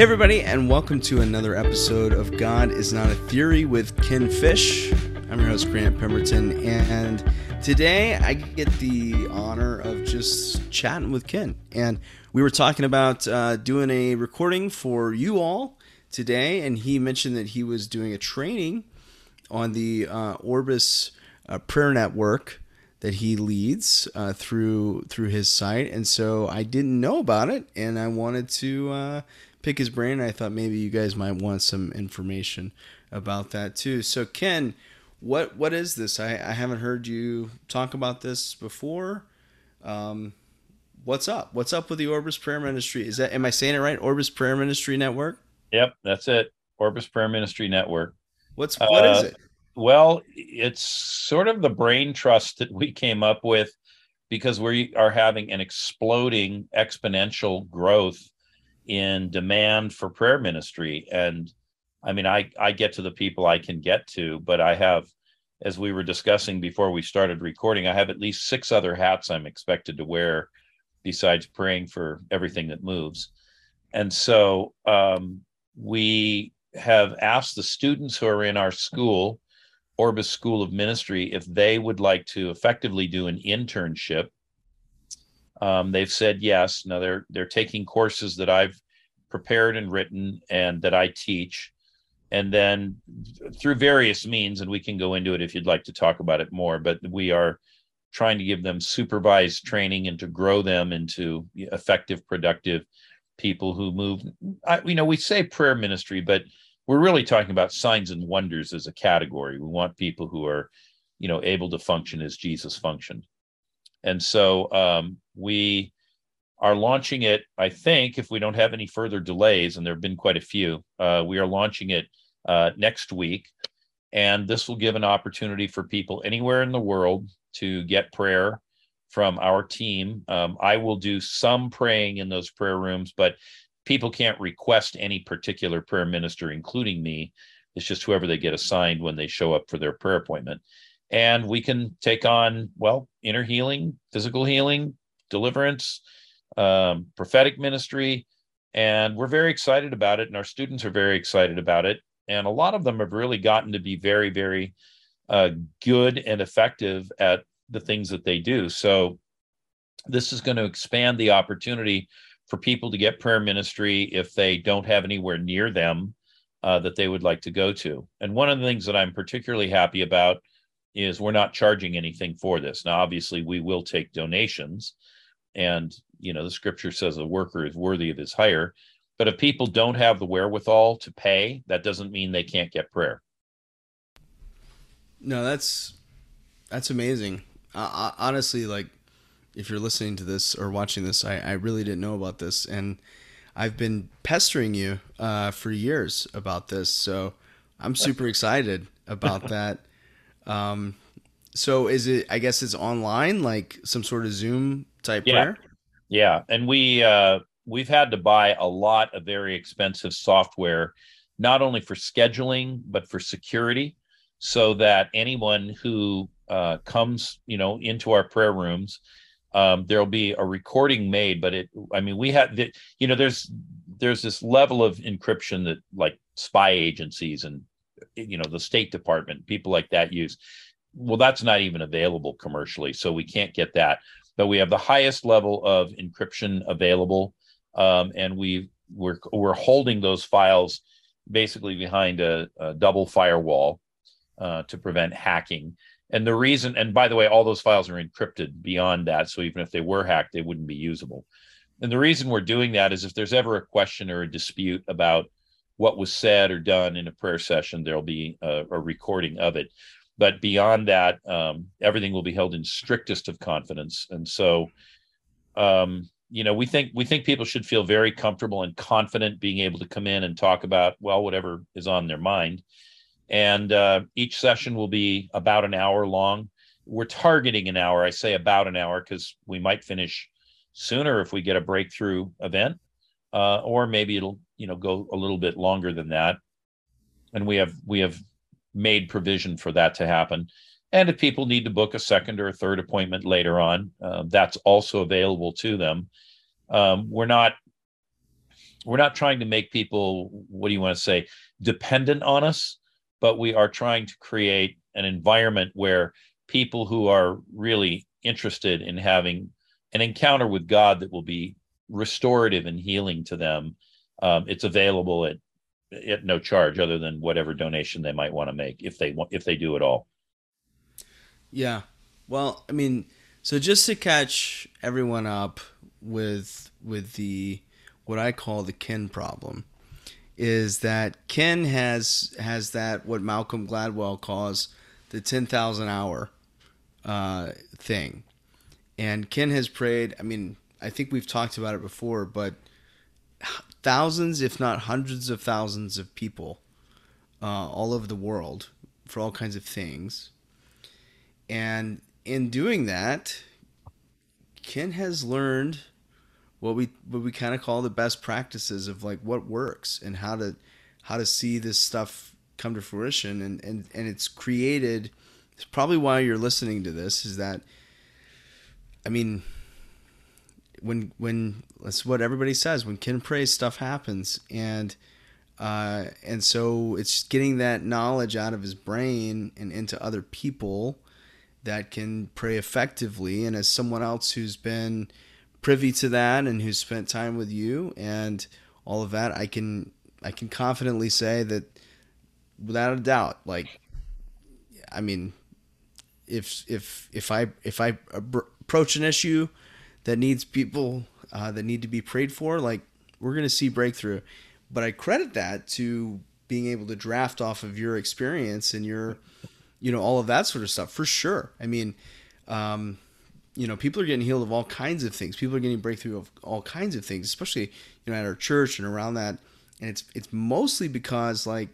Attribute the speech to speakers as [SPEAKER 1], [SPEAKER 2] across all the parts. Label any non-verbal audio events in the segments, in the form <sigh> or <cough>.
[SPEAKER 1] Hey, everybody, and welcome to another episode of God is Not a Theory with Ken Fish. I'm your host, Grant Pemberton, and today I get the honor of just chatting with Ken. And we were talking about uh, doing a recording for you all today, and he mentioned that he was doing a training on the uh, Orbis uh, Prayer Network that he leads uh, through through his site, and so I didn't know about it, and I wanted to uh, pick his brain. I thought maybe you guys might want some information about that too. So Ken, what what is this? I, I haven't heard you talk about this before. Um, what's up? What's up with the Orbis Prayer Ministry? Is that am I saying it right? Orbis Prayer Ministry Network.
[SPEAKER 2] Yep, that's it. Orbis Prayer Ministry Network.
[SPEAKER 1] What's what uh, is it?
[SPEAKER 2] Well, it's sort of the brain trust that we came up with because we are having an exploding exponential growth in demand for prayer ministry. And i mean i i get to the people i can get to but i have as we were discussing before we started recording i have at least six other hats i'm expected to wear besides praying for everything that moves. And so um, we have asked the students who are in our school orbis school of ministry if they would like to effectively do an internship um, they've said yes. Now they're they're taking courses that I've prepared and written and that I teach, and then through various means, and we can go into it if you'd like to talk about it more. But we are trying to give them supervised training and to grow them into effective, productive people who move. I, you know, we say prayer ministry, but we're really talking about signs and wonders as a category. We want people who are, you know, able to function as Jesus functioned. And so um, we are launching it, I think, if we don't have any further delays, and there have been quite a few, uh, we are launching it uh, next week. And this will give an opportunity for people anywhere in the world to get prayer from our team. Um, I will do some praying in those prayer rooms, but people can't request any particular prayer minister, including me. It's just whoever they get assigned when they show up for their prayer appointment and we can take on well inner healing physical healing deliverance um, prophetic ministry and we're very excited about it and our students are very excited about it. And a lot of them have really gotten to be very very uh, good and effective at the things that they do. So this is going to expand the opportunity for people to get prayer ministry if they don't have anywhere near them uh, that they would like to go to. And one of the things that i'm particularly happy about is we're not charging anything for this. Now, obviously, we will take donations, and you know the scripture says a worker is worthy of his hire. But if people don't have the wherewithal to pay, that doesn't mean they can't get prayer.
[SPEAKER 1] No, that's that's amazing. Uh, honestly, like if you're listening to this or watching this, I, I really didn't know about this, and I've been pestering you uh, for years about this. So I'm super <laughs> excited about that. Um, so is it? I guess it's online, like some sort of Zoom type
[SPEAKER 2] yeah.
[SPEAKER 1] prayer.
[SPEAKER 2] Yeah, and we uh, we've had to buy a lot of very expensive software, not only for scheduling but for security, so that anyone who uh, comes, you know, into our prayer rooms, um, there'll be a recording made. But it, I mean, we had, that. you know, there's there's this level of encryption that like spy agencies and you know the state department people like that use well that's not even available commercially so we can't get that but we have the highest level of encryption available. Um, and we we're we're holding those files basically behind a, a double firewall uh, to prevent hacking. And the reason and by the way all those files are encrypted beyond that. So even if they were hacked they wouldn't be usable. And the reason we're doing that is if there's ever a question or a dispute about what was said or done in a prayer session, there'll be a, a recording of it. But beyond that, um, everything will be held in strictest of confidence. And so, um, you know, we think we think people should feel very comfortable and confident being able to come in and talk about well whatever is on their mind. And uh, each session will be about an hour long. We're targeting an hour. I say about an hour because we might finish sooner if we get a breakthrough event uh, or maybe it'll you know go a little bit longer than that. And we have we have made provision for that to happen. And if people need to book a second or a third appointment later on, uh, that's also available to them. Um, we're not we're not trying to make people what do you want to say dependent on us but we are trying to create an environment where people who are really interested in having an encounter with god that will be restorative and healing to them um, it's available at at no charge other than whatever donation they might want to make if they want if they do it all
[SPEAKER 1] yeah well i mean so just to catch everyone up with with the what I call the kin problem is that Ken has has that what Malcolm Gladwell calls the ten thousand hour uh, thing, and Ken has prayed. I mean, I think we've talked about it before, but thousands, if not hundreds of thousands of people uh, all over the world for all kinds of things, and in doing that, Ken has learned what we what we kind of call the best practices of like what works and how to how to see this stuff come to fruition. And and and it's created it's probably why you're listening to this is that i mean when when that's what everybody says. When ken prays stuff happens and uh, and so it's getting that knowledge out of his brain and into other people that can pray effectively. And as someone else who's been privy to that and who's spent time with you and all of that, I can I can confidently say that without a doubt, like I mean, if if if I if I approach an issue that needs people uh, that need to be prayed for, like we're gonna see breakthrough. But I credit that to being able to draft off of your experience and your, you know, all of that sort of stuff for sure. I mean, um, you know, people are getting healed of all kinds of things. People are getting breakthrough of all kinds of things, especially you know at our church and around that. And it's it's mostly because like,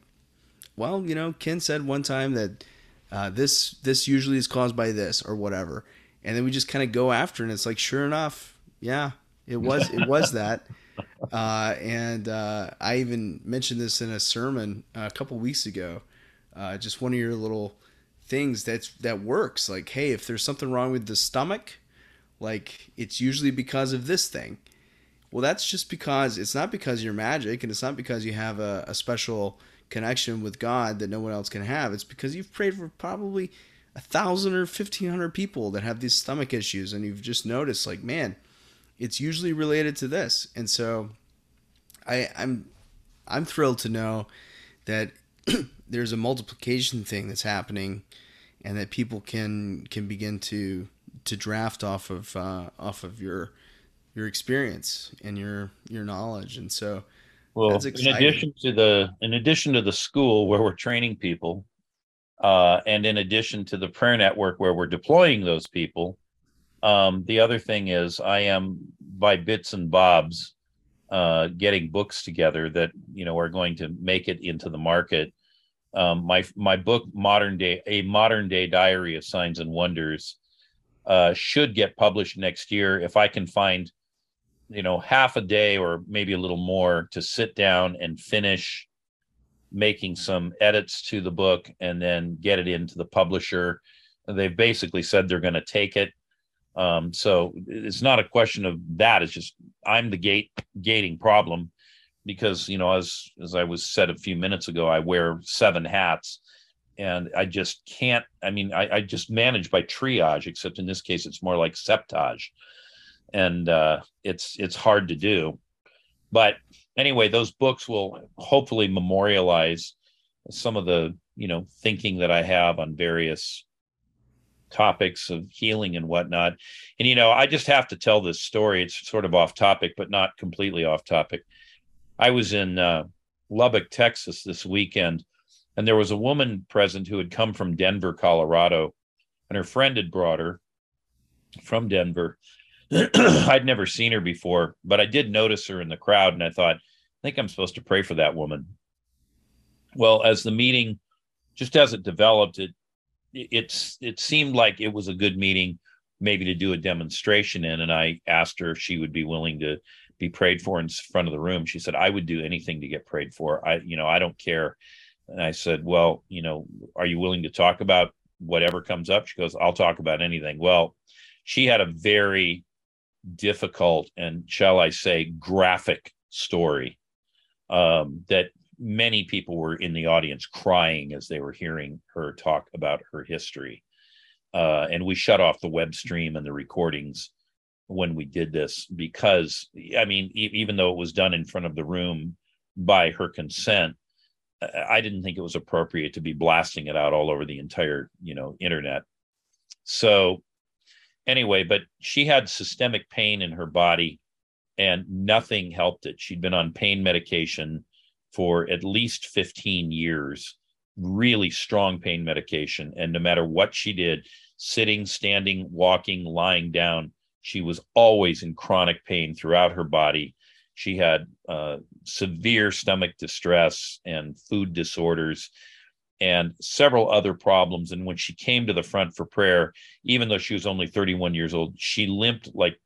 [SPEAKER 1] well, you know, Ken said one time that uh, this this usually is caused by this or whatever, and then we just kind of go after, it and it's like, sure enough, yeah, it was it was that. <laughs> Uh, and uh, I even mentioned this in a sermon a couple weeks ago. Uh, just one of your little things that's that works like hey if there's something wrong with the stomach like it's usually because of this thing well that's just because it's not because you're magic and it's not because you have a, a special connection with god that no one else can have it's because you've prayed for probably a thousand or fifteen hundred people that have these stomach issues and you've just noticed like man it's usually related to this and so i i'm i'm thrilled to know that <clears throat> there's a multiplication thing that's happening, and that people can can begin to to draft off of uh, off of your your experience and your your knowledge, and so.
[SPEAKER 2] Well, in addition to the in addition to the school where we're training people, uh, and in addition to the prayer network where we're deploying those people, um, the other thing is I am by bits and bobs uh, getting books together that you know are going to make it into the market. Um, my my book modern day a modern day diary of signs and wonders uh, should get published next year. If i can find you know half a day or maybe a little more to sit down and finish making some edits to the book and then get it into the publisher. They've basically said they're going to take it. Um, so it's not a question of that it's just i'm the gate gating problem because you know as as i was said a few minutes ago i wear seven hats and i just can't i mean i, I just manage by triage except in this case it's more like septage. And uh, it's it's hard to do. But anyway those books will hopefully memorialize some of the you know thinking that i have on various topics of healing and whatnot. And you know i just have to tell this story. It's sort of off topic but not completely off topic. I was in uh, Lubbock, Texas this weekend, and there was a woman present who had come from Denver, Colorado, and her friend had brought her from Denver. <clears throat> I'd never seen her before, but I did notice her in the crowd, and I thought, I think I'm supposed to pray for that woman. Well, as the meeting, just as it developed, it it's it seemed like it was a good meeting, maybe to do a demonstration in, and I asked her if she would be willing to be prayed for in front of the room. She said, I would do anything to get prayed for. I, you know, I don't care. And I said, Well, you know, are you willing to talk about whatever comes up? She goes, I'll talk about anything. Well, she had a very difficult and, shall I say, graphic story um, that many people were in the audience crying as they were hearing her talk about her history. Uh, and we shut off the web stream and the recordings when we did this because, I mean, e- even though it was done in front of the room by her consent, I didn't think it was appropriate to be blasting it out all over the entire, you know, internet. So, anyway, but she had systemic pain in her body and nothing helped it. She'd been on pain medication for at least 15 years, really strong pain medication. And no matter what she did, sitting, standing, walking, lying down, she was always in chronic pain throughout her body. She had uh, severe stomach distress and food disorders and several other problems. And when she came to the front for prayer, even though she was only 31 years old, she limped like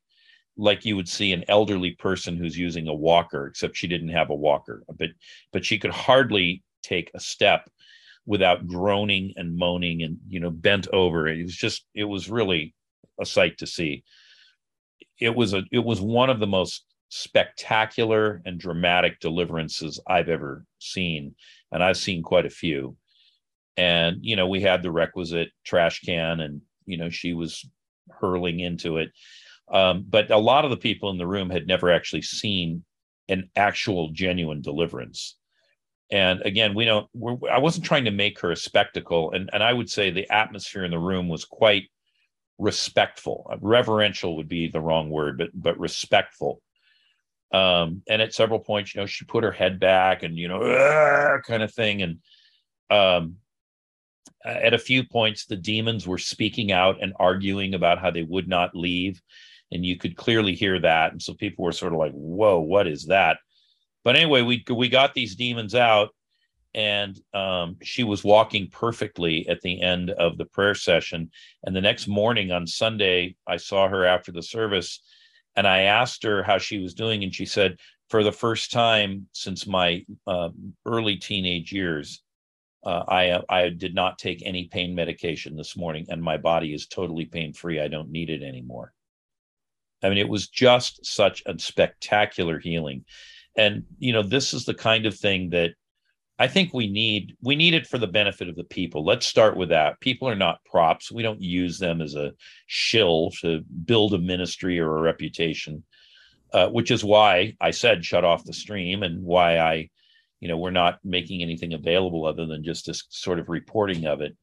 [SPEAKER 2] like you would see an elderly person who's using a walker, except she didn't have a walker. But but she could hardly take a step without groaning and moaning and you know bent over. It was just it was really a sight to see. It was a it was one of the most spectacular and dramatic deliverances I've ever seen, and I've seen quite a few. And you know, we had the requisite trash can, and you know, she was hurling into it um, but a lot of the people in the room had never actually seen an actual genuine deliverance. And again, we don't, I wasn't trying to make her a spectacle. And, and I would say the atmosphere in the room was quite respectful. Reverential would be the wrong word, but, but respectful. Um, and at several points, you know, she put her head back and, you know, kind of thing. And um, at a few points, the demons were speaking out and arguing about how they would not leave and you could clearly hear that and so people were sort of like whoa what is that? But anyway we we got these demons out and um, she was walking perfectly at the end of the prayer session and the next morning on sunday i saw her after the service and i asked her how she was doing and she said for the first time since my uh, early teenage years uh, I I did not take any pain medication this morning, and my body is totally pain free. I don't need it anymore. I mean, it was just such a spectacular healing. And, you know, this is the kind of thing that I think we need. We need it for the benefit of the people. Let's start with that. People are not props. We don't use them as a shill to build a ministry or a reputation, uh, which is why I said shut off the stream and why I, you know, we're not making anything available other than just this sort of reporting of it.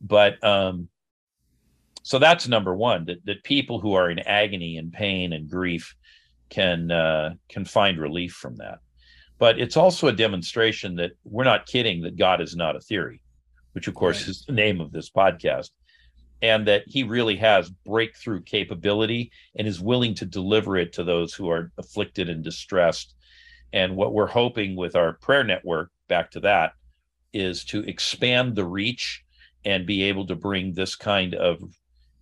[SPEAKER 2] But um, so that's number one that, that people who are in agony and pain and grief can uh, can find relief from that but it's also a demonstration that we're not kidding that god is not a theory which of course right. is the name of this podcast and that he really has breakthrough capability and is willing to deliver it to those who are afflicted and distressed and what we're hoping with our prayer network back to that is to expand the reach and be able to bring this kind of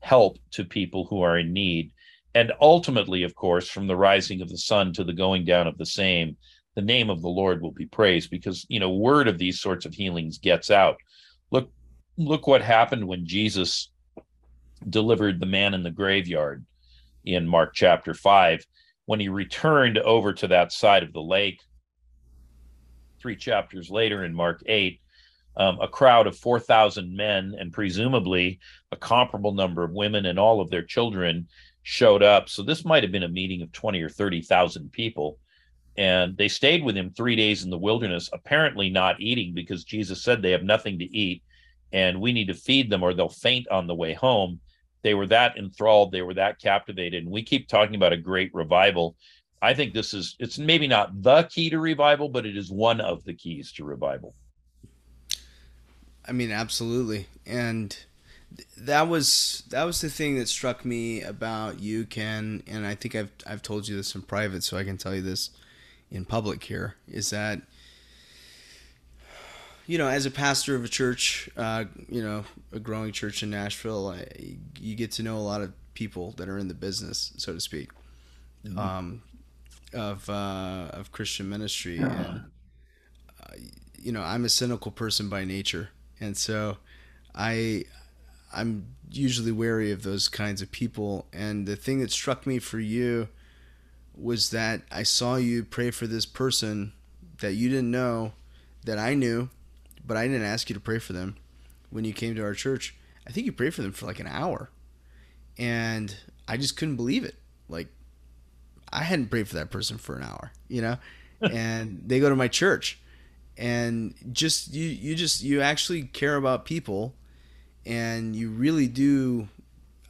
[SPEAKER 2] help to people who are in need. And ultimately, of course, from the rising of the sun to the going down of the same, the name of the Lord will be praised because, you know, word of these sorts of healings gets out. Look, look what happened when Jesus delivered the man in the graveyard in Mark chapter 5. When he returned over to that side of the lake, three chapters later in Mark 8, um, a crowd of 4,000 men and presumably a comparable number of women and all of their children showed up. So this might have been a meeting of 20 or 30,000 people. And they stayed with him three days in the wilderness, apparently not eating because Jesus said they have nothing to eat and we need to feed them or they'll faint on the way home. They were that enthralled, they were that captivated. And we keep talking about a great revival. I think this is, it's maybe not the key to revival, but it is one of the keys to revival.
[SPEAKER 1] I mean, absolutely. And that was that was the thing that struck me about you, Ken. And I think I've I've told you this in private, so I can tell you this in public here. Is that you know, as a pastor of a church, uh, you know, a growing church in Nashville, I, you get to know a lot of people that are in the business, so to speak, mm-hmm. um, of uh, of Christian ministry. And uh, you know, I'm a cynical person by nature, and so I I'm usually wary of those kinds of people. And the thing that struck me for you was that I saw you pray for this person that you didn't know that I knew, but I didn't ask you to pray for them when you came to our church. I think you prayed for them for like an hour. And I just couldn't believe it. Like I hadn't prayed for that person for an hour, you know? <laughs> and they go to my church. And just you you just you actually care about people and you really do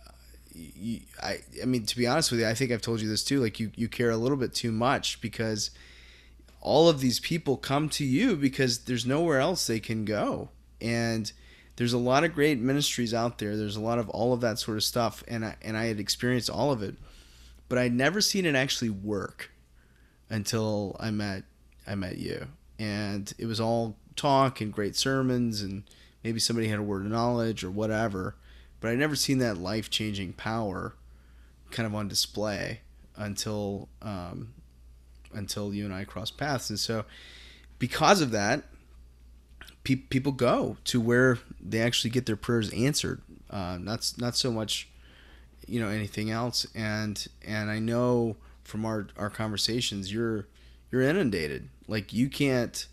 [SPEAKER 1] uh, you, I I mean to be honest with you, I think I've told you this too. Like you you care a little bit too much because all of these people come to you because there's nowhere else they can go, and there's a lot of great ministries out there. There's a lot of all of that sort of stuff, and I and I had experienced all of it, but I'd never seen it actually work until I met I met you, and it was all talk and great sermons, and maybe somebody had a word of knowledge or whatever, but I'd never seen that life changing power kind of on display until um, until you and I cross paths, and so because of that pe- people go to where they actually get their prayers answered. Uh, not not so much, you know, anything else. And and I know from our our conversations, you're you're inundated. Like you can't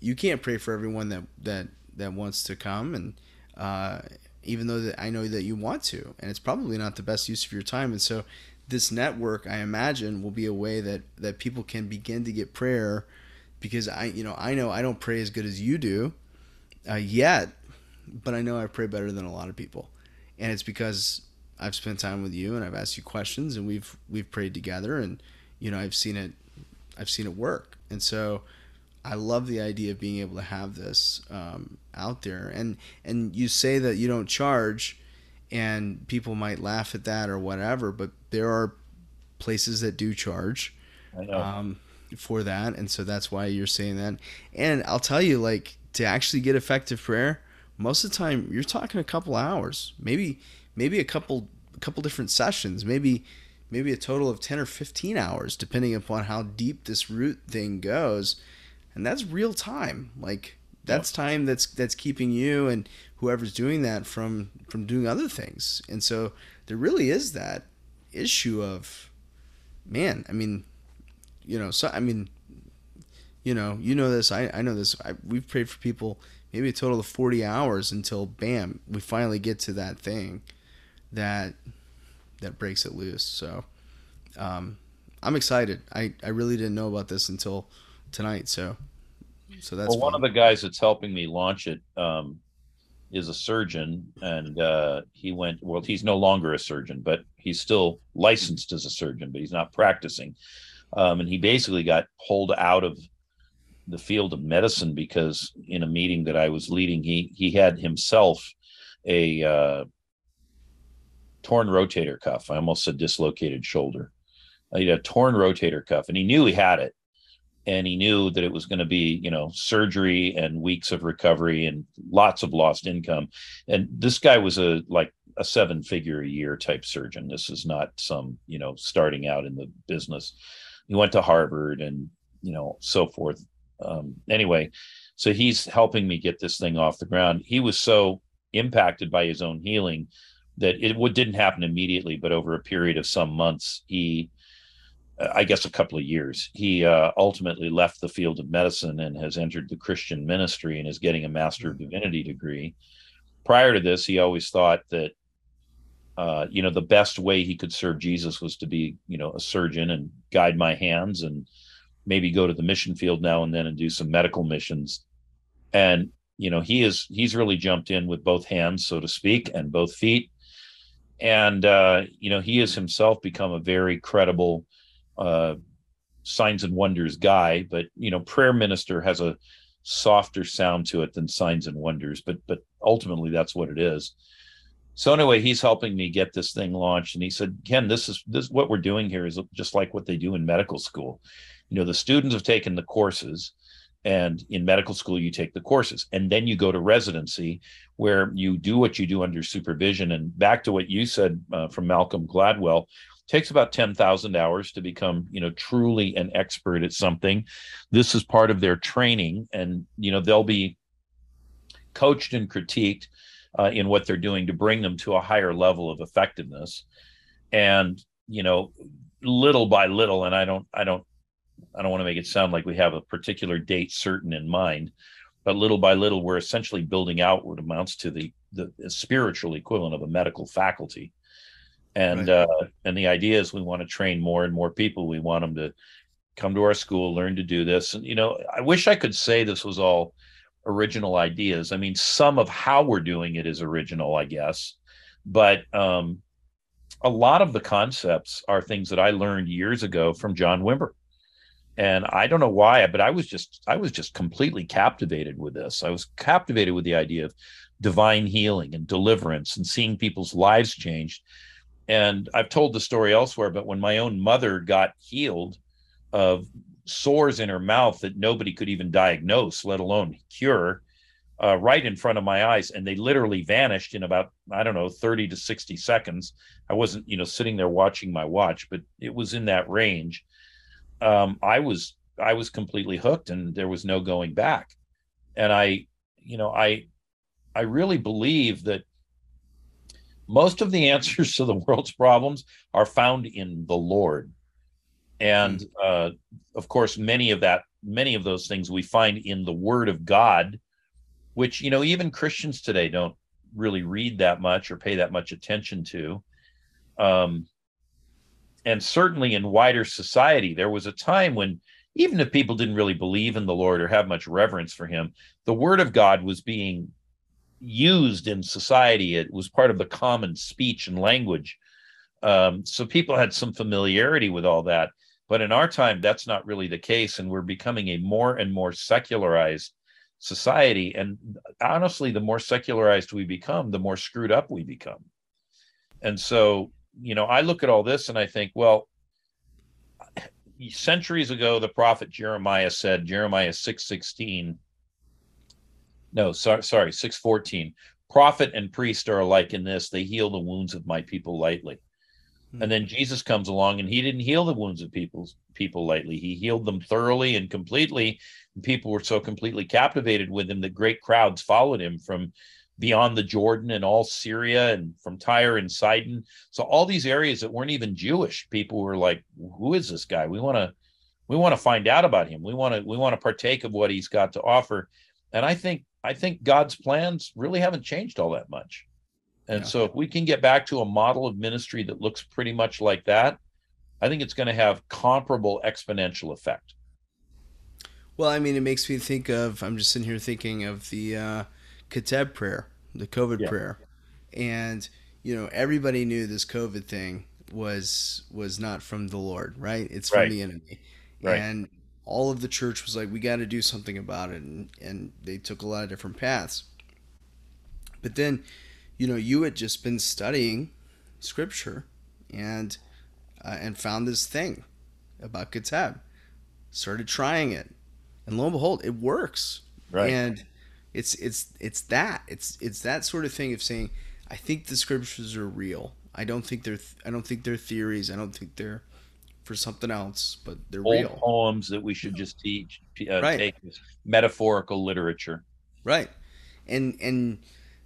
[SPEAKER 1] you can't pray for everyone that that that wants to come, and uh, even though that I know that you want to, and it's probably not the best use of your time. And so this network, I imagine, will be a way that that people can begin to get prayer because I, you know, I know I don't pray as good as you do uh, yet, but I know I pray better than a lot of people, and it's because I've spent time with you and I've asked you questions and we've we've prayed together and you know I've seen it, I've seen it work, and so I love the idea of being able to have this um, out there, and and you say that you don't charge, and people might laugh at that or whatever, but there are places that do charge. Um, for that, and so that's why you're saying that. And I'll tell you, like to actually get effective prayer, most of the time you're talking a couple hours, maybe maybe a couple a couple different sessions, maybe maybe a total of 10 or 15 hours depending upon how deep this root thing goes. And that's real time. Like that's time that's that's keeping you and whoever's doing that from from doing other things. And so there really is that issue of man, I mean, you know, so I mean, you know, you know this. I, I know this. I, we've prayed for people maybe a total of 40 hours until bam, we finally get to that thing that that breaks it loose. So um, I'm excited. I, I really didn't know about this until tonight. So so that's
[SPEAKER 2] well, one of the guys that's helping me launch it um, is a surgeon, and uh, he went. Well, he's no longer a surgeon, but he's still licensed as a surgeon, but he's not practicing. Um, and he basically got pulled out of the field of medicine because in a meeting that I was leading, he he had himself a uh, torn rotator cuff. I almost said dislocated shoulder. He had a torn rotator cuff, and he knew he had it, and he knew that it was going to be you know surgery and weeks of recovery and lots of lost income. And this guy was a like a seven figure a year type surgeon. This is not some you know starting out in the business. He went to Harvard and you know so forth um, anyway, so he's helping me get this thing off the ground. He was so impacted by his own healing that it would, didn't happen immediately, but over a period of some months, he, I guess, a couple of years, he uh, ultimately left the field of medicine and has entered the Christian ministry and is getting a Master of mm-hmm. Divinity degree. Prior to this, he always thought that uh, you know, the best way he could serve Jesus was to be, you know, a surgeon and guide my hands and maybe go to the mission field now and then and do some medical missions. And you know, he is he's really jumped in with both hands, so to speak, and both feet. And uh, you know, he has himself become a very credible uh, signs and wonders guy. But you know, prayer minister has a softer sound to it than signs and wonders. But but ultimately, that's what it is. So anyway, he's helping me get this thing launched, and he said, "Ken, this is this what we're doing here is just like what they do in medical school you know the students have taken the courses and in medical school you take the courses and then you go to residency where you do what you do under supervision and back to what you said uh, from malcolm gladwell takes about 10,000 hours to become you know truly an expert at something this is part of their training and you know they'll be coached and critiqued uh, in what they're doing to bring them to a higher level of effectiveness and you know little by little, and I don't, I don't, I don't want to make it sound like we have a particular date certain in mind, but little by little, we're essentially building out what amounts to the the spiritual equivalent of a medical faculty. And right. uh, and the idea is we want to train more and more people. We want them to come to our school, learn to do this. And you know, I wish I could say this was all original ideas. I mean, some of how we're doing it is original, I guess, but um, a lot of the concepts are things that I learned years ago from John Wimber. And I don't know why, but I was just I was just completely captivated with this. I was captivated with the idea of divine healing and deliverance and seeing people's lives changed. And I've told the story elsewhere, but when my own mother got healed of sores in her mouth that nobody could even diagnose, let alone cure, uh, right in front of my eyes, and they literally vanished in about I don't know 30 to 60 seconds. I wasn't you know sitting there watching my watch, but it was in that range. Um, I was I was completely hooked, and there was no going back. And I, you know, I I really believe that most of the answers to the world's problems are found in the Lord. And mm. uh, of course, many of that, many of those things we find in the Word of God, which you know even Christians today don't really read that much or pay that much attention to. Um, and certainly in wider society, there was a time when even if people didn't really believe in the Lord or have much reverence for Him, the Word of God was being used in society. It was part of the common speech and language. Um, so people had some familiarity with all that. But in our time, that's not really the case. And we're becoming a more and more secularized society. And honestly, the more secularized we become, the more screwed up we become. And so, you know, I look at all this and I think, well, centuries ago, the prophet Jeremiah said, Jeremiah 616, no, sorry, sorry, 614. Prophet and priest are alike in this. They heal the wounds of my people lightly. Hmm. And then Jesus comes along and he didn't heal the wounds of people's people lightly. He healed them thoroughly and completely. And people were so completely captivated with him that great crowds followed him from beyond the Jordan and all Syria and from Tyre and Sidon. So all these areas that weren't even Jewish, people were like, who is this guy? We want to we want to find out about him. We want to we want to partake of what he's got to offer. And I think I think God's plans really haven't changed all that much. And yeah. so if we can get back to a model of ministry that looks pretty much like that, I think it's going to have comparable exponential effect.
[SPEAKER 1] Well, I mean, it makes me think of, I'm just sitting here thinking of the uh, Keteb prayer, the COVID yeah. prayer. And, you know, everybody knew this COVID thing was was not from the Lord, right? It's from the enemy. Right. And all of the church was like, we got to do something about it. And, and they took a lot of different paths. But then, you know, you had just been studying scripture and uh, and found this thing about Keteb. Started trying it, and lo and behold, it works. Right. And it's it's it's that it's it's that sort of thing of saying, I think the scriptures are real. I don't think they're I don't think they're theories. I don't think they're for something else, but they're
[SPEAKER 2] Old
[SPEAKER 1] real
[SPEAKER 2] poems that we should just teach, uh, right. take as metaphorical literature.
[SPEAKER 1] Right, and and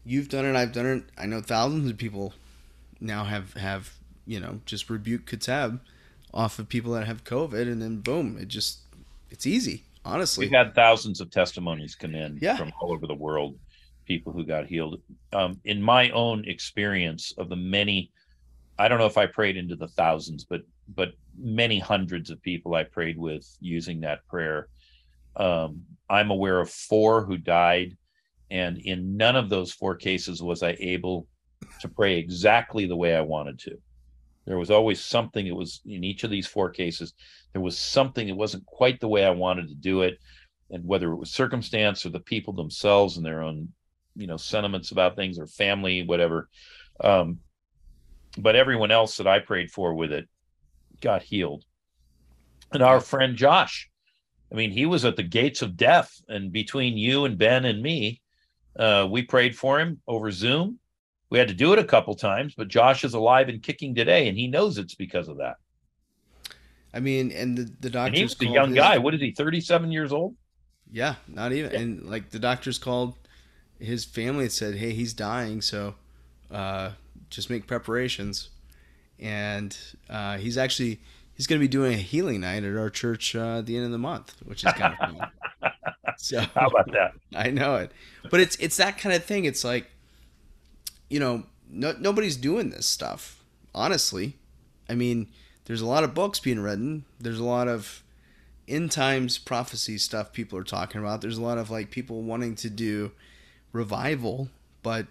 [SPEAKER 1] you've done it, I've done it. I know thousands of people now have have you know just rebuke Keteb off of people that have COVID, and then boom, it just it's easy. Honestly,
[SPEAKER 2] we've had thousands of testimonies come in yeah. from all over the world, people who got healed. Um, in my own experience of the many, I don't know if I prayed into the thousands, but but many hundreds of people I prayed with using that prayer. Um, I'm aware of four who died, and in none of those four cases was I able to pray exactly the way I wanted to. There was always something. It was in each of these four cases, there was something that wasn't quite the way I wanted to do it, and whether it was circumstance or the people themselves and their own, you know, sentiments about things or family, whatever. Um, but everyone else that I prayed for with it got healed. And our friend Josh, I mean, he was at the gates of death. And between you and Ben and me, uh, we prayed for him over Zoom. We had to do it a couple times, but Josh is alive and kicking today, and he knows it's because of that.
[SPEAKER 1] I mean, and the the doctor.
[SPEAKER 2] He's a young his, guy. What is he? Thirty-seven years old.
[SPEAKER 1] Yeah, not even. Yeah. And like the doctors called his family and said, "Hey, he's dying, so uh, just make preparations." And uh, he's actually he's going to be doing a healing night at our church uh, at the end of the month, which is kind of fun. <laughs>
[SPEAKER 2] So how about that? <laughs>
[SPEAKER 1] I know it, but it's it's that kind of thing. It's like, you know, no, nobody's doing this stuff. Honestly, I mean, there's a lot of books being written. There's a lot of end times prophecy stuff people are talking about. There's a lot of like people wanting to do revival, but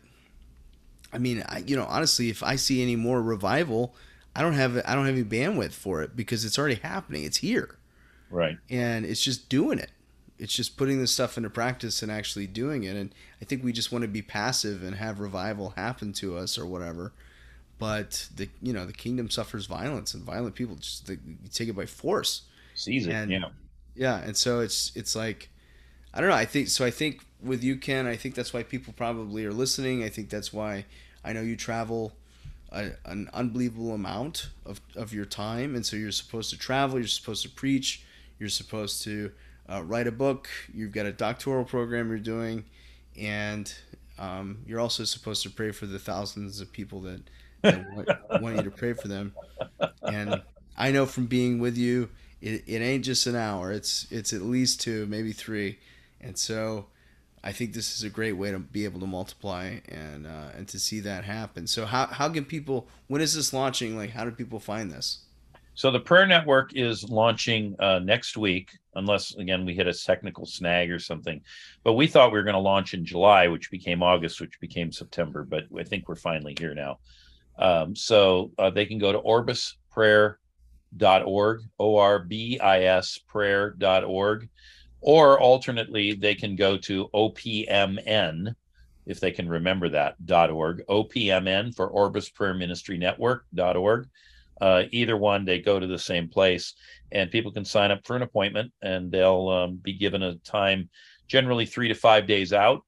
[SPEAKER 1] I mean, I, you know, honestly, if I see any more revival, I don't have I don't have any bandwidth for it because it's already happening. It's here,
[SPEAKER 2] right?
[SPEAKER 1] And it's just doing it. It's just putting this stuff into practice and actually doing it. And I think we just want to be passive and have revival happen to us or whatever. But the you know the kingdom suffers violence, and violent people just they, take it by force.
[SPEAKER 2] Seize it,
[SPEAKER 1] and,
[SPEAKER 2] yeah,
[SPEAKER 1] yeah. And so it's it's like I don't know. I think so. I think with you, Ken, I think that's why people probably are listening. I think that's why I know you travel a, an unbelievable amount of, of your time. And so you're supposed to travel, you're supposed to preach, you're supposed to uh, write a book, you've got a doctoral program you're doing, and um, you're also supposed to pray for the thousands of people that, that <laughs> want, want, you to pray for them. And I know from being with you, it, it ain't just an hour. It's it's at least two, maybe three. And so I think this is a great way to be able to multiply and uh, and to see that happen. So how how can people? When is this launching? Like, how do people find this?
[SPEAKER 2] So the Prayer Network is launching uh, next week, unless again we hit a technical snag or something. But we thought we were going to launch in July, which became August, which became September. But I think we're finally here now. Um, so uh, they can go to orbisprayer.org, O R B I S prayer.org or alternately, they can go to OPMN, if they can remember that, .org, OPMN for Orbis Prayer Ministry Network.org. Uh, either one, they go to the same place, and people can sign up for an appointment, and they'll um, be given a time, generally three to five days out,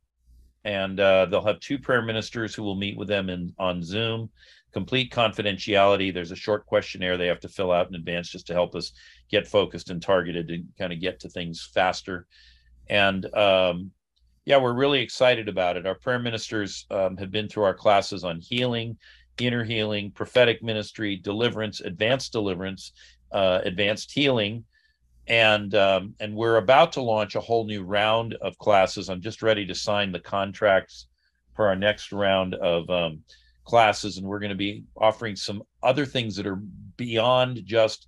[SPEAKER 2] and uh, they'll have two prayer ministers who will meet with them in on Zoom complete confidentiality. There's a short questionnaire they have to fill out in advance just to help us get focused and targeted and kind of get to things faster. And um, yeah, we're really excited about it. Our prayer ministers um, have been through our classes on healing, inner healing, prophetic ministry, deliverance, advanced deliverance, uh, advanced healing. And um, and we're about to launch a whole new round of classes. I'm just ready to sign the contracts for our next round of um, classes, and we're going to be offering some other things that are beyond just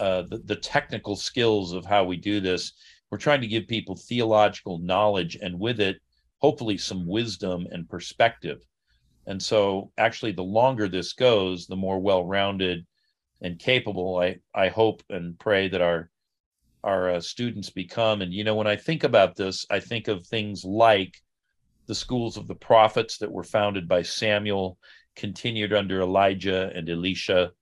[SPEAKER 2] uh, the, the technical skills of how we do this. We're trying to give people theological knowledge, and with it, hopefully, some wisdom and perspective. And so, actually, the longer this goes, the more well-rounded and capable I I hope and pray that our our uh, students become. And you know, when I think about this, I think of things like the schools of the prophets that were founded by Samuel, continued under Elijah and Elisha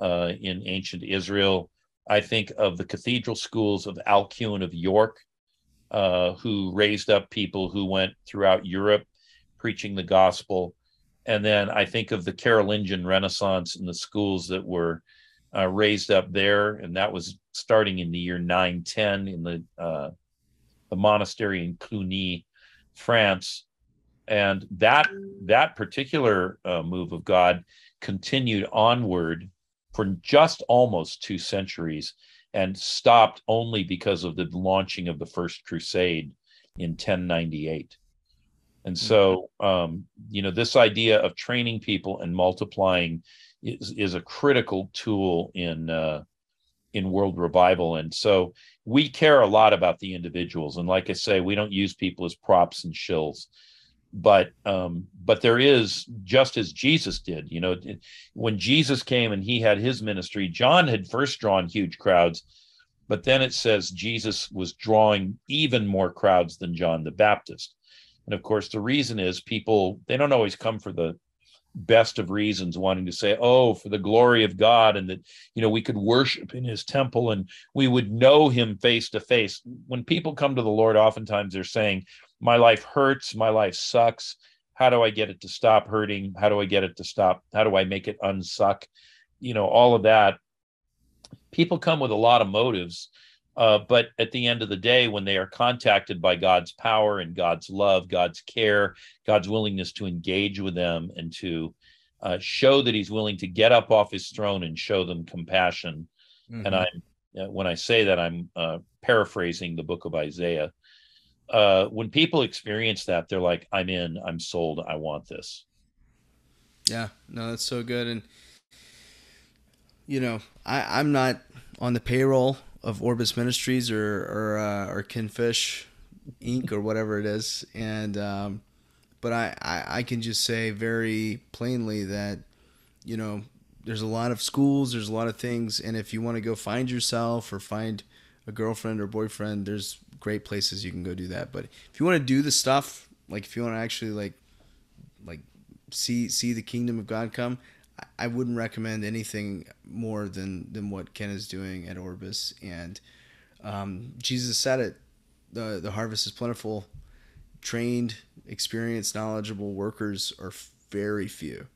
[SPEAKER 2] uh, in ancient Israel. I think of the cathedral schools of Alcuin of York, uh, who raised up people who went throughout Europe preaching the gospel. And then I think of the Carolingian Renaissance and the schools that were uh, raised up there, and that was starting in the year 910 in the uh, the monastery in Cluny France, and that that particular uh, move of God continued onward for just almost two centuries and stopped only because of the launching of the first crusade in 1098 and so um, you know this idea of training people and multiplying is, is a critical tool in uh, in world revival. And so we care a lot about the individuals. And like i say we don't use people as props and shills but um but there is just as jesus did you know when jesus came and he had his ministry john had first drawn huge crowds but then it says jesus was drawing even more crowds than john the baptist. And of course the reason is people they don't always come for the best of reasons wanting to say oh for the glory of god and that you know we could worship in his temple and we would know him face to face. When people come to the lord oftentimes they're saying my life hurts my life sucks. How do i get it to stop hurting? How do i get it to stop? How do i make it unsuck? You know all of that. People come with a lot of motives uh, but at the end of the day, when they are contacted by God's power and God's love, God's care, God's willingness to engage with them and to uh, show that He's willing to get up off His throne and show them compassion, mm-hmm. and I'm when I say that I'm uh, paraphrasing the book of Isaiah. Uh, when people experience that, they're like, "I'm in. I'm sold. I want this."
[SPEAKER 1] Yeah, no, that's so good, and you know, I I'm not on the payroll of Orbis Ministries or or uh, or Ken Fish Inc. or whatever it is, and um, but I, I I can just say very plainly that you know there's a lot of schools, there's a lot of things, and if you want to go find yourself or find a girlfriend or boyfriend, there's great places you can go do that. But if you want to do the stuff, like if you want to actually like like see see the kingdom of God come, I wouldn't recommend anything more than than what Ken is doing at Orbis. And um, Jesus said it: the the harvest is plentiful, trained, experienced, knowledgeable workers are very few,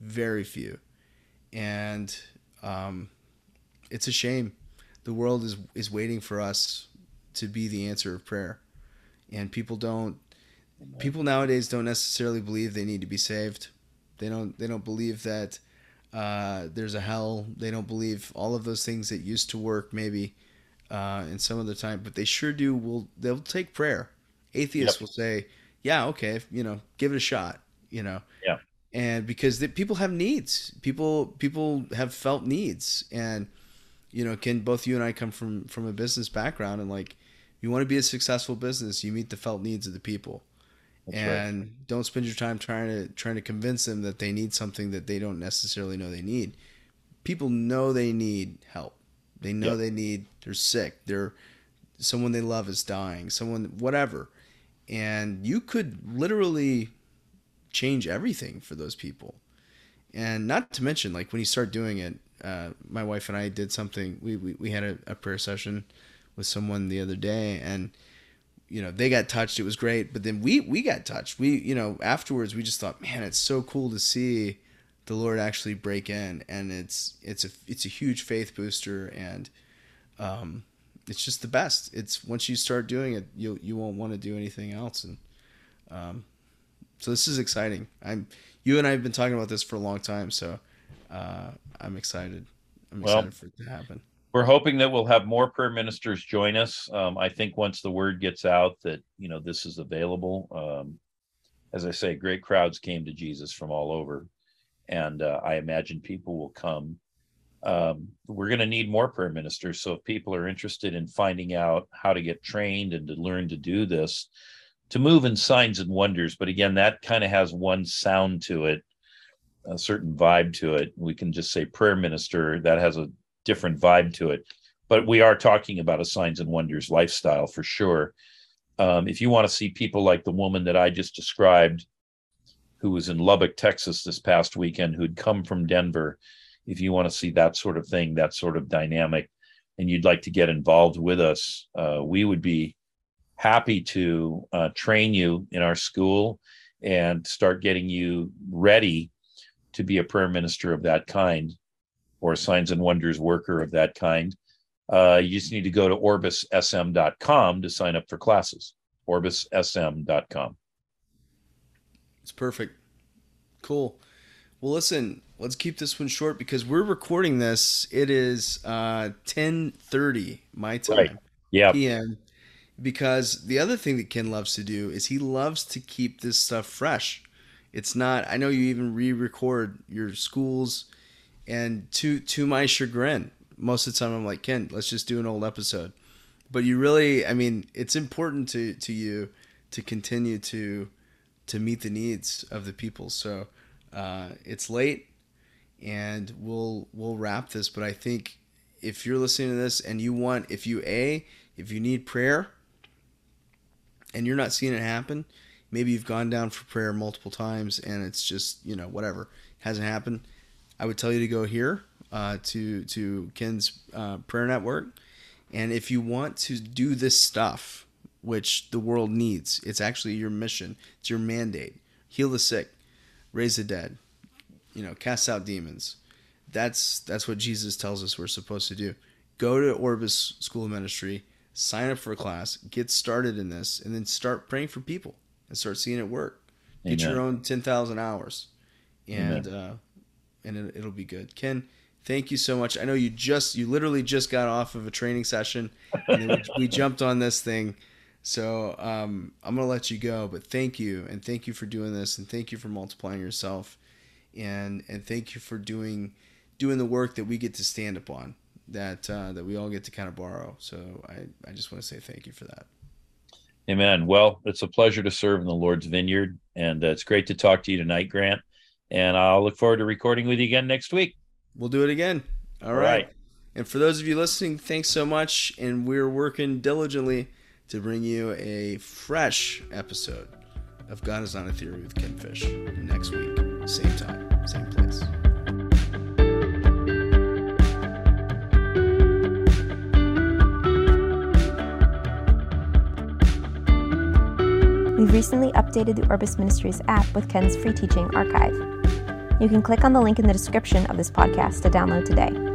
[SPEAKER 1] very few and um, it's a shame. The world is is waiting for us to be the answer of prayer, and people don't. People nowadays don't necessarily believe they need to be saved. They don't. They don't believe that uh, there's a hell. They don't believe all of those things that used to work maybe uh, in some of the time, but they sure do. Will they'll take prayer. Atheists yep. will say, "Yeah, okay, you know, give it a shot." You know,
[SPEAKER 2] yeah
[SPEAKER 1] and because the, people have needs people people have felt needs and you know Ken both you and i come from from a business background and like you want to be a successful business you meet the felt needs of the people That's and right. don't spend your time trying to trying to convince them that they need something that they don't necessarily know they need people know they need help they know yep. they need they're sick they're someone they love is dying someone whatever and you could literally change everything for those people. And not to mention, like when you start doing it, uh, my wife and I did something. We we, we had a, a prayer session with someone the other day, and you know they got touched. It was great, but then we we got touched. We you know afterwards we just thought, man, it's so cool to see the Lord actually break in, and it's it's a it's a huge faith booster, and um, it's just the best. It's once you start doing it, you you won't want to do anything else, and um, so this is exciting. I'm you and I have been talking about this for a long time, so uh, I'm excited. I'm excited well, for it to happen.
[SPEAKER 2] We're hoping that we'll have more prayer ministers join us. Um, I think once the word gets out that you know this is available, um, as I say, great crowds came to Jesus from all over, and uh, I imagine people will come. Um, we're going to need more prayer ministers. So if people are interested in finding out how to get trained and to learn to do this, to move in signs and wonders but again that kind of has one sound to it a certain vibe to it we can just say prayer minister that has a different vibe to it but we are talking about a signs and wonders lifestyle for sure. Um, if you want to see people like the woman that i just described who was in lubbock texas this past weekend who'd come from denver if you want to see that sort of thing that sort of dynamic and you'd like to get involved with us uh, we would be happy to uh, train you in our school and start getting you ready to be a prayer minister of that kind or signs and wonders worker of that kind. Uh, you just need to go to orbissm.com to sign up for classes. orbissm.com.
[SPEAKER 1] It's perfect. Cool. Well, listen, let's keep this one short because we're recording this. It is uh, 10:30 my time. Right.
[SPEAKER 2] Yeah.
[SPEAKER 1] PM because the other thing that Ken loves to do is he loves to keep this stuff fresh. It's not. I know you even re-record your schools, and to to my chagrin, most of the time I'm like Ken, let's just do an old episode. But you really, I mean, it's important to to you to continue to to meet the needs of the people. So uh, it's late, and we'll we'll wrap this. But I think if you're listening to this and you want, if you a if you need prayer and you're not seeing it happen, maybe you've gone down for prayer multiple times and it's just you know whatever hasn't happened. I would tell you to go here uh, to to Ken's uh, prayer network, and if you want to do this stuff, which the world needs, it's actually your mission. It's your mandate. Heal the sick, raise the dead, you know, cast out demons. That's that's what Jesus tells us we're supposed to do. Go to Orbis School of Ministry sign up for a class, get started in this, and then start praying for people and start seeing it work. Get Amen. your own ten thousand hours, and uh, and it, will be good. Ken, Thank you so much. I know you just you literally just got off of a training session, and we, we, jumped on this thing. So um, I'm gonna let you go, but thank you and thank you for doing this, and thank you for multiplying yourself, and and thank you for doing doing the work that we get to stand upon, that uh, that we all get to kind of borrow. So I I just want to say thank you for that.
[SPEAKER 2] Amen. Well, it's a pleasure to serve in the Lord's vineyard, and uh, it's great to talk to you tonight, Grant. And I'll look forward to recording with you again next week.
[SPEAKER 1] We'll do it again. All, All right. right. And for those of you listening, thanks so much. And we're working diligently to bring you a fresh episode of God is Not a Theory with Ken Fish next week, same time, same place.
[SPEAKER 3] We've recently updated the Orbis Ministries app with Ken's free teaching archive. You can click on the link in the description of this podcast to download today.